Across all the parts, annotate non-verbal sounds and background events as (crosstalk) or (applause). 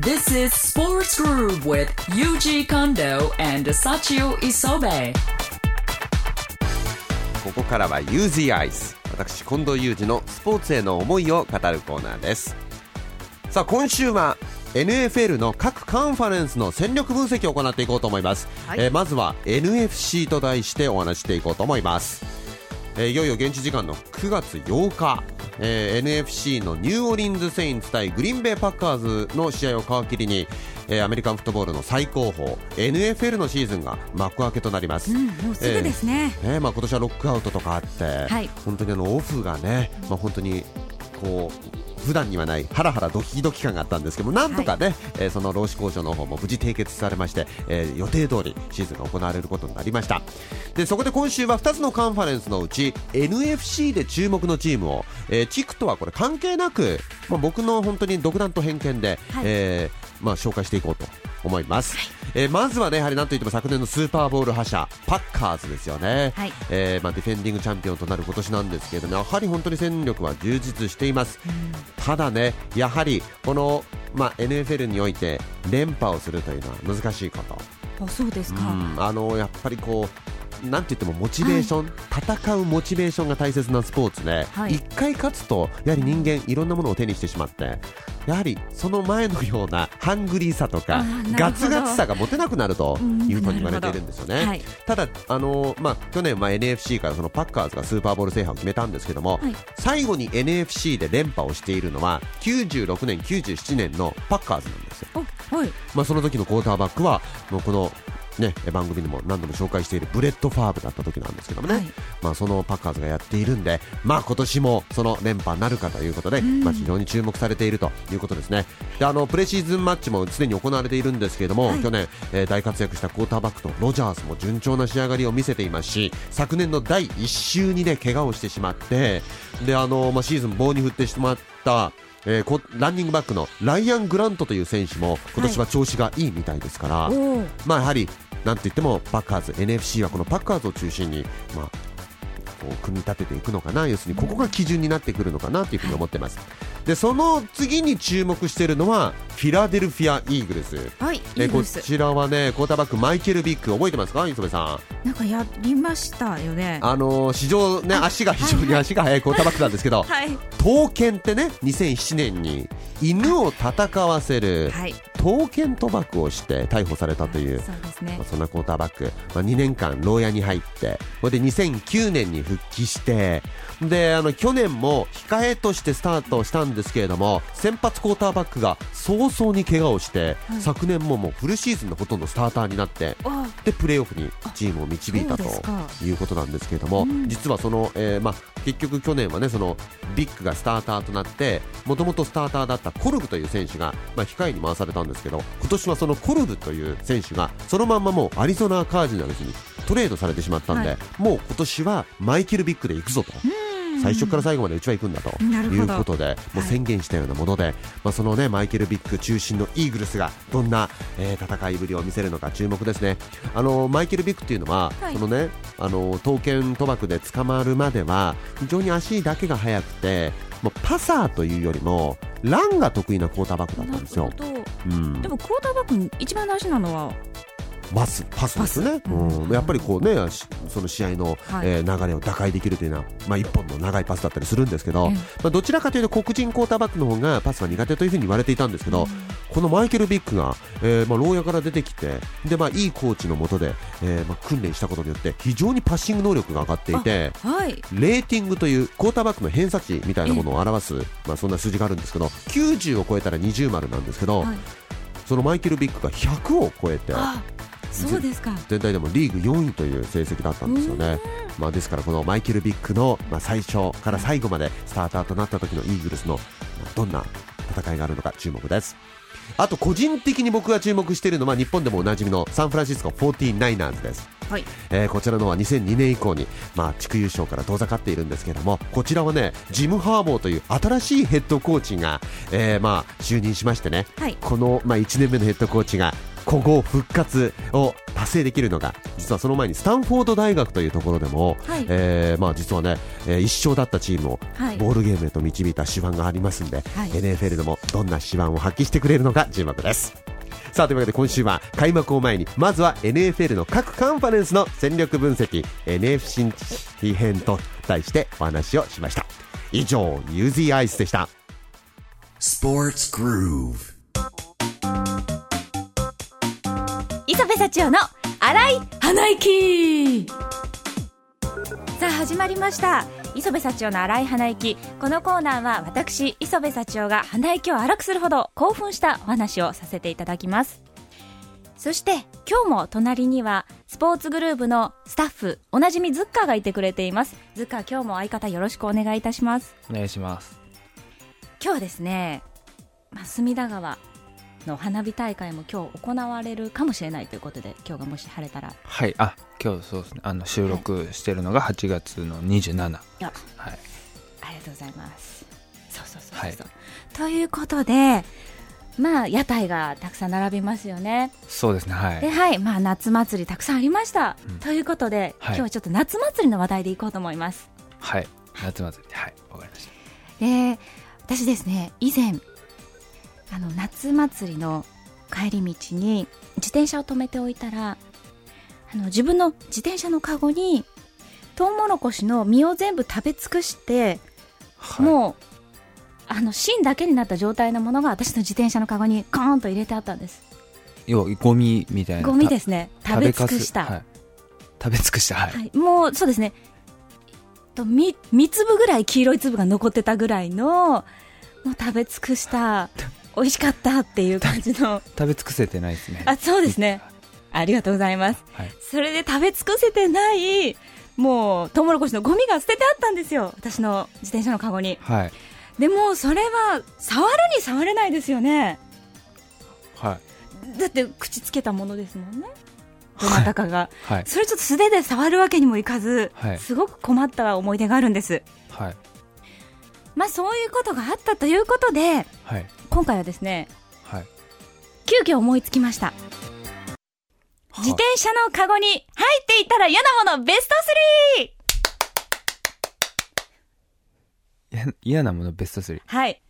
This is Sports Groove with Yuji Kondo and Sachio Isobe. ここからは u z アイス私近藤裕二のスポーツへの思いを語るコーナーです。さあ今週は NFL の各カンファレンスの戦力分析を行っていこうと思います、はい。えーまずは NFC と題してお話していこうと思います、えーいよいよ現地時間の9月8日、えー NFC のニューオリンズ・セインツ対グリーンベイ・パッカーズの試合を皮切りに、えーアメリカンフットボールの最高峰 NFL のシーズンが幕開けとなります、うん、もうすぐですね。ねまあ、今年はロックアウトとかあって、はい本当にあのオフがね、まあ、本当にこう普段にはないハラハラドキドキ感があったんですけどもなんとかね、えーその労使交渉の方も無事締結されまして、えー予定通りシーズンが行われることになりました。でそこで今週は2つのカンファレンスのうち NFC で注目のチームを、えー地区とはこれ関係なく、まあ、僕の本当に独断と偏見で、はい。えーまあ、紹介していこうと思います、えーまずはねやはりなんといっても昨年のスーパーボール覇者パッカーズですよね、はい。えーまあ、ディフェンディングチャンピオンとなる今年なんですけれどもやはり本当に戦力は充実しています、ただねやはりこの、まあ、NFL において連覇をするというのは難しいこと、あ、そうですか。うん。あのやっぱりこうなんて言ってもモチベーション、戦うモチベーションが大切なスポーツで、はい一回勝つとやはり人間いろんなものを手にしてしまってやはりその前のようなハングリーさとかガツガツさが持てなくなるというふうに言われているんですよね。はい。ただ、あのーまあ、去年は NFC からそのパッカーズがスーパーボール制覇を決めたんですけども、はい最後に NFC で連覇をしているのは96年、97年のパッカーズなんですよ。お、はい。まあ、その時のクォーターバックはもうこの、ね、番組でも何度も紹介しているブレット・ファーブだった時なんですけどもね、はい。まあ、そのパッカーズがやっているんで、まあ、今年もその連覇なるかということで、まあ、非常に注目されているということですね。であのプレシーズンマッチもすでに行われているんですけれども、はい。去年、えー大活躍したクォーターバックとロジャースも順調な仕上がりを見せていますし昨年の第1週にね怪我をしてしまってであの、まあ、シーズン棒に振ってしまったえーこランニングバックのライアン・グラントという選手も今年は調子がいいみたいですから、おお。まあやはりなんといってもパッカーズ NFC はこのパッカーズを中心にまあこう組み立てていくのかな。要するにここが基準になってくるのかなというふうに思ってます。でその次に注目しているのはフィラデルフィア・イーグルスはい。いえこ。ちらはねクォーターバックマイケル・ビッグ覚えてますか？磯部さんなんかやりましたよね。あのー史上ね足が非常に足が速い (laughs) クォーターバックなんですけどはい。刀剣ってね2007年に犬を戦わせるはい。刀剣賭博をして逮捕されたというそうですねまあ、。そんなクォーターバック、まあ、2年間牢屋に入ってこれで2009年に復帰してであの去年も控えとしてスタートしたんですけれども先発クォーターバックが早々に怪我をして、はい。昨年ももうフルシーズンのほとんどスターターになってあ、でプレーオフにチームを導いたということなんですけれども、うん。実はその、えーまあ、結局去年はねそのビッグがスターターとなってもともとスターターだったコルブという選手が、まあ、控えに回されたんですけど今年はそのコルブという選手がそのまんまもうアリゾナカージナルスにトレードされてしまったんで、はい。もう今年はマイケル・ビッグで行くぞと。最初から最後までうちは行くんだと。いうことで、もう宣言したようなもので、まあ、そのねマイケル・ビッグ中心のイーグルスがどんな、えー戦いぶりを見せるのか注目ですね。あのマイケル・ビッグっていうのは、はい。そのねあの刀剣賭博で捕まるまでは非常に足だけが速くて、もうパサーというよりもランが得意なクォーターバックだったんですよ。うん。で、もクォーターバックに一番大事なのはパスパスですね、うん、やっぱりこうねしその試合の、はい。えー流れを打開できるというのは、まあ、一本の長いパスだったりするんですけど、ええ。まあ、どちらかというと黒人クォーターバックの方がパスが苦手というふうに言われていたんですけど、このマイケル・ビッグが、えーまあ、牢屋から出てきてで、まあ、いいコーチのもとで、えーまあ、訓練したことによって非常にパッシング能力が上がっていてはい。レーティングというクォーターバックの偏差値みたいなものを表す、まあ、そんな数字があるんですけど90を超えたら20丸なんですけど、はい。そのマイケル・ビッグが100を超えて。あ、そうですか。全体でもリーグ4位という成績だったんですよね。まあ、ですからこのマイケル・ビッグの、まあ、最初から最後までスターターとなった時のイーグルスの、まあどんな戦いがあるのか注目です。あと個人的に僕が注目しているのは日本でもおなじみのサンフランシスコ 49ers です。はい。えーこちらのは2002年以降に、まあ、地区優勝から遠ざかっているんですけれどもこちらはねジム・ハーボーという新しいヘッドコーチが、えーまあ、就任しましてね、はいこの、まあ、1年目のヘッドコーチが古豪復活を達成できるのが実はその前にスタンフォード大学というところでも、はいえーまあ、実はね、えー一勝だったチームをはいボールゲームへと導いた手腕がありますんで、はい NFL でもどんな手腕を発揮してくれるのか注目です。さあというわけで今週は開幕を前にまずは NFL の各カンファレンスの戦力分析 NFC 編と題してお話をしました以上ユージーアイスでした Sports Groove. 磯部幸男の荒い鼻息さあ始まりました。磯部幸男の荒い鼻息このコーナーは私磯部幸男が鼻息を荒くするほど興奮したお話をさせていただきます。そして今日も隣にはスポーツグループのスタッフおなじみズッカーがいてくれています。ズッカー今日も相方よろしくお願いいたします。お願いします。今日はですね、まあ、隅田川の花火大会も今日行われるかもしれないということで今日がもし晴れたら。はい。あ今日そうですね。あの収録してるのが8月の27あはいありがとうございます。そうそうそうそう。はい。ということで、まあ屋台がたくさん並びますよね。そうですね。はい。で、はい、まあ夏祭りたくさんありました。うん。ということで、はい。今日はちょっと夏祭りの話題でいこうと思います。はい。夏祭り。はい。わかりましで、私ですね、以前あの夏祭りの帰り道に自転車を止めておいたら、あの自分の自転車のカゴにトウモロコシの実を全部食べ尽くして。たはい。もうあの芯だけになった状態のものが私の自転車のカゴにコーンと入れてあったんです。要はゴミみたいなゴミですすね食べ尽くした、はい。食べ尽くしたはい、はい。もうそうですね。とみ3粒ぐらい黄色い粒が残ってたぐらいのもう食べ尽くした (laughs) 美味しかったっていう感じの。(laughs) 食べ尽くせてないですね。あそうですね。ありがとうございます。はい。それで食べ尽くせてないもうトウモロコシのゴミが捨ててあったんですよ。私の自転車のカゴに。はい。でもそれは触るに触れないですよね。はい。だって口つけたものですもんね。どなたかが、はい。それちょっと素手で触るわけにもいかず、はい。すごく困った思い出があるんです。はい。まあそういうことがあったということではい今回はですねはい。急遽思いつきました。自転車のカゴに入っていたら嫌なものベストや嫌なものベスト3 3! はい。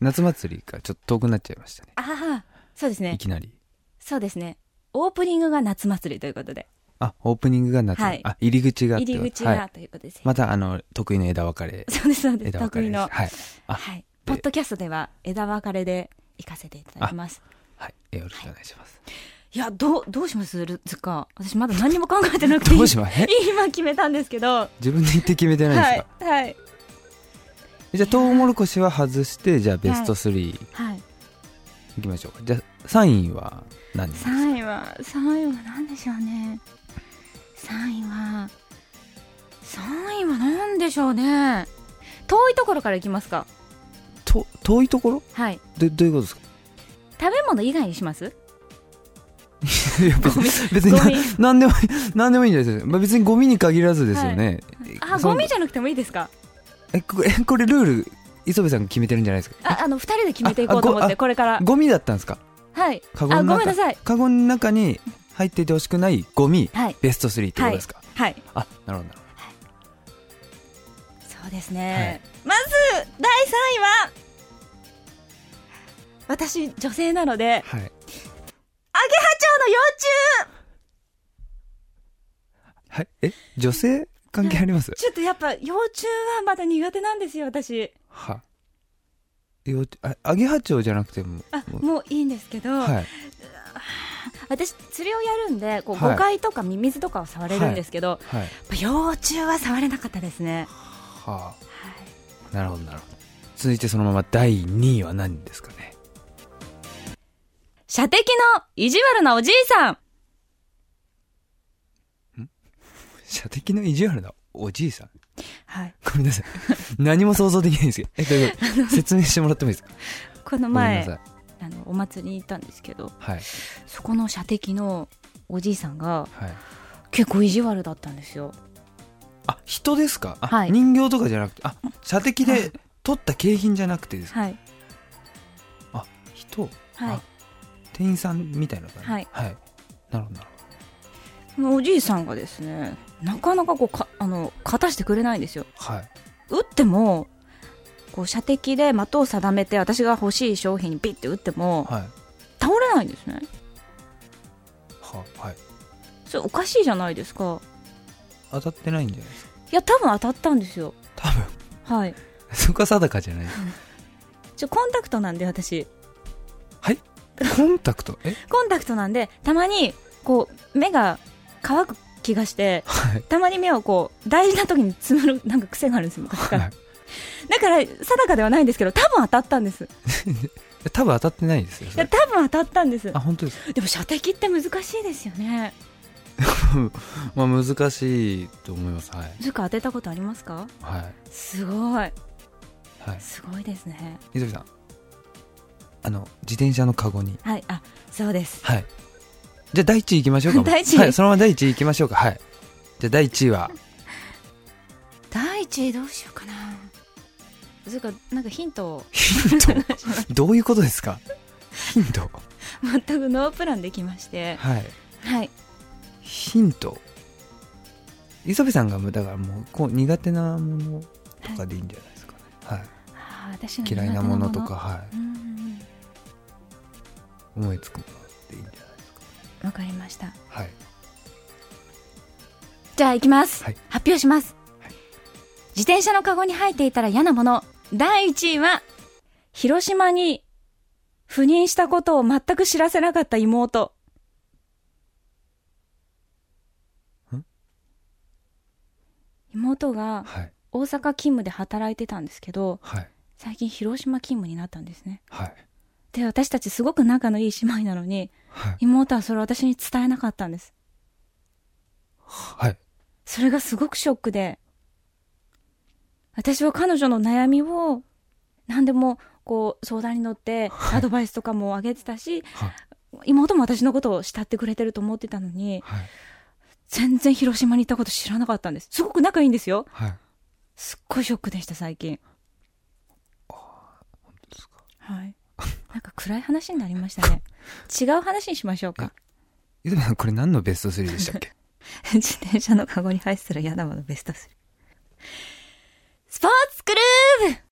夏祭りがちょっと遠くなっちゃいましたね。ああそうですね。いきなり。そうですね。オープニングが夏祭りということで。あオープニングが夏、はい。あ入り口が入り口はい。がということです、またあの得意の枝分かれ。そうですそうです。得意の。はい。あはいポッドキャストでは枝分かれで行かせていただきます。はい。よろしくお願いします、い。やどうどうします？ずか私まだ何にも考えてなくて。どうします？え？(laughs) 今決めたんですけど。は自分で言って決めてないですか、い。はい。じゃあトウモロコシは外してじゃあベスト3いはい。きましょう。か、じゃあ3位は何ですか？3位は3位は何でしょうね。3位は3位は何でしょうね。遠いところからいきますか？と遠いところ？はい。どどういうことですか？食べ物以外にします？いや別に別にゴミ。ななんでもいいなんでもいいんじゃないですか、まあ、別にゴミに限らずですよね、あそのゴミじゃなくてもいいですか？えこれえこれルール磯部さんが決めてるんじゃないですか？ああの2人で決めていこうと思ってこれから。ゴミだったんですか？はい。カゴの中あごめんなさい。カゴの中に入っていてほしくないゴミはい。ベスト3ってことですか、はい。あなるほど。なるそうですね、まず第3位は私女性なのではい。アゲハチョウの幼はい。え？女性関係あります？虫ちょっとやっぱ幼虫はまだ苦手なんですよ私。は。よあアゲハチョウじゃなくても。あもういいんですけど、はい。私釣りをやるんでこうはい。誤解とかミミズとかを触れるんですけど、はい。幼虫は触れなかったですね、ははい。あなるほどなるほど。続いてそのまま第2位は何ですかね？射的の意地悪なおじいさん。射的の意地悪なおじいさん？はい。ごめんなさい。何も想像できないんですけど。えどういうこと説明してもらってもいいですか？このごめんな前さい。あのお祭りに行ったんですけどはい。そこの射的のおじいさんがはい。結構意地悪だったんですよ。あ人ですか？あ、はい。人形とかじゃなくてあ射的はいで取った景品じゃなくてですか、はい。人。はい。あ店員さんみたいな感じ？はい。はい。なるほどおじいさんがですねなかなかこうかあの勝たしてくれないんですよ。はい。打ってもこう射的で的を定めて私が欲しい商品にピッて打ってもはい。倒れないんですね。ははい。それおかしいじゃないですか。当たってないんじゃないですか？いや多分当たったんですよ。多分。はい。(laughs) そこは定かじゃない (laughs) ちょコンタクトなんで私。はいコンタクト？え？コンタクトなんでたまにこう目が乾く気がしてはい。たまに目をこう大事な時につむるなんか癖があるんですよ昔から、はい。だから定かではないんですけど多分当たったんです。(laughs) 多分当たってないですよそれ。や多分当たったんです。あ本当ですか？でも射的って難しいですよね。(laughs) まあ難しいと思います。はい。ズカ当てたことありますか？はい。すごい。はい。すごいですね。泉さんあの自転車のカゴに。はいあそうです。はい。じゃあ第1位いきましょうか (laughs) 第一位。はいそのまま第1位いきましょうか。はい。じゃあ第1位は？第一位どうしようかな。ズカなんかヒントを。ヒント？(laughs) どういうことですか？ヒント？全くノープランできまして。はい。はい。ヒント？磯部さんがだからもうこう苦手なものとかでいいんじゃないですかね、はい。あー私が嫌いなものとかはうんうん思いつくものでいいんじゃないですわかりました。かはい。じゃあ行きます、はい。発表します、はい。自転車のカゴに入っていたら嫌なもの。第1位は広島に赴任したことを全く知らせなかった妹。ん？妹がはい。大阪勤務で働いてたんですけどはい。最近広島勤務になったんですね。はいで私たちすごく仲のいい姉妹なのにはい妹はそれを私に伝えなかったんですはいそれがすごくショックで、私は彼女の悩みを何でもこう相談に乗ってアドバイスとかもあげてたし、はい妹も私のことを慕ってくれてると思ってたのに、はい全然広島に行ったこと知らなかったんです。すごく仲いいんですよ。はいすっごいショックでした、最近。本当ですかはい。なんか暗い話になりましたね。違う話にしましょうか。泉さんこれ何のベスト3でしたっけ？(laughs) 自転車のカゴに入ってたら嫌だものベスト3。スポーツクルーブ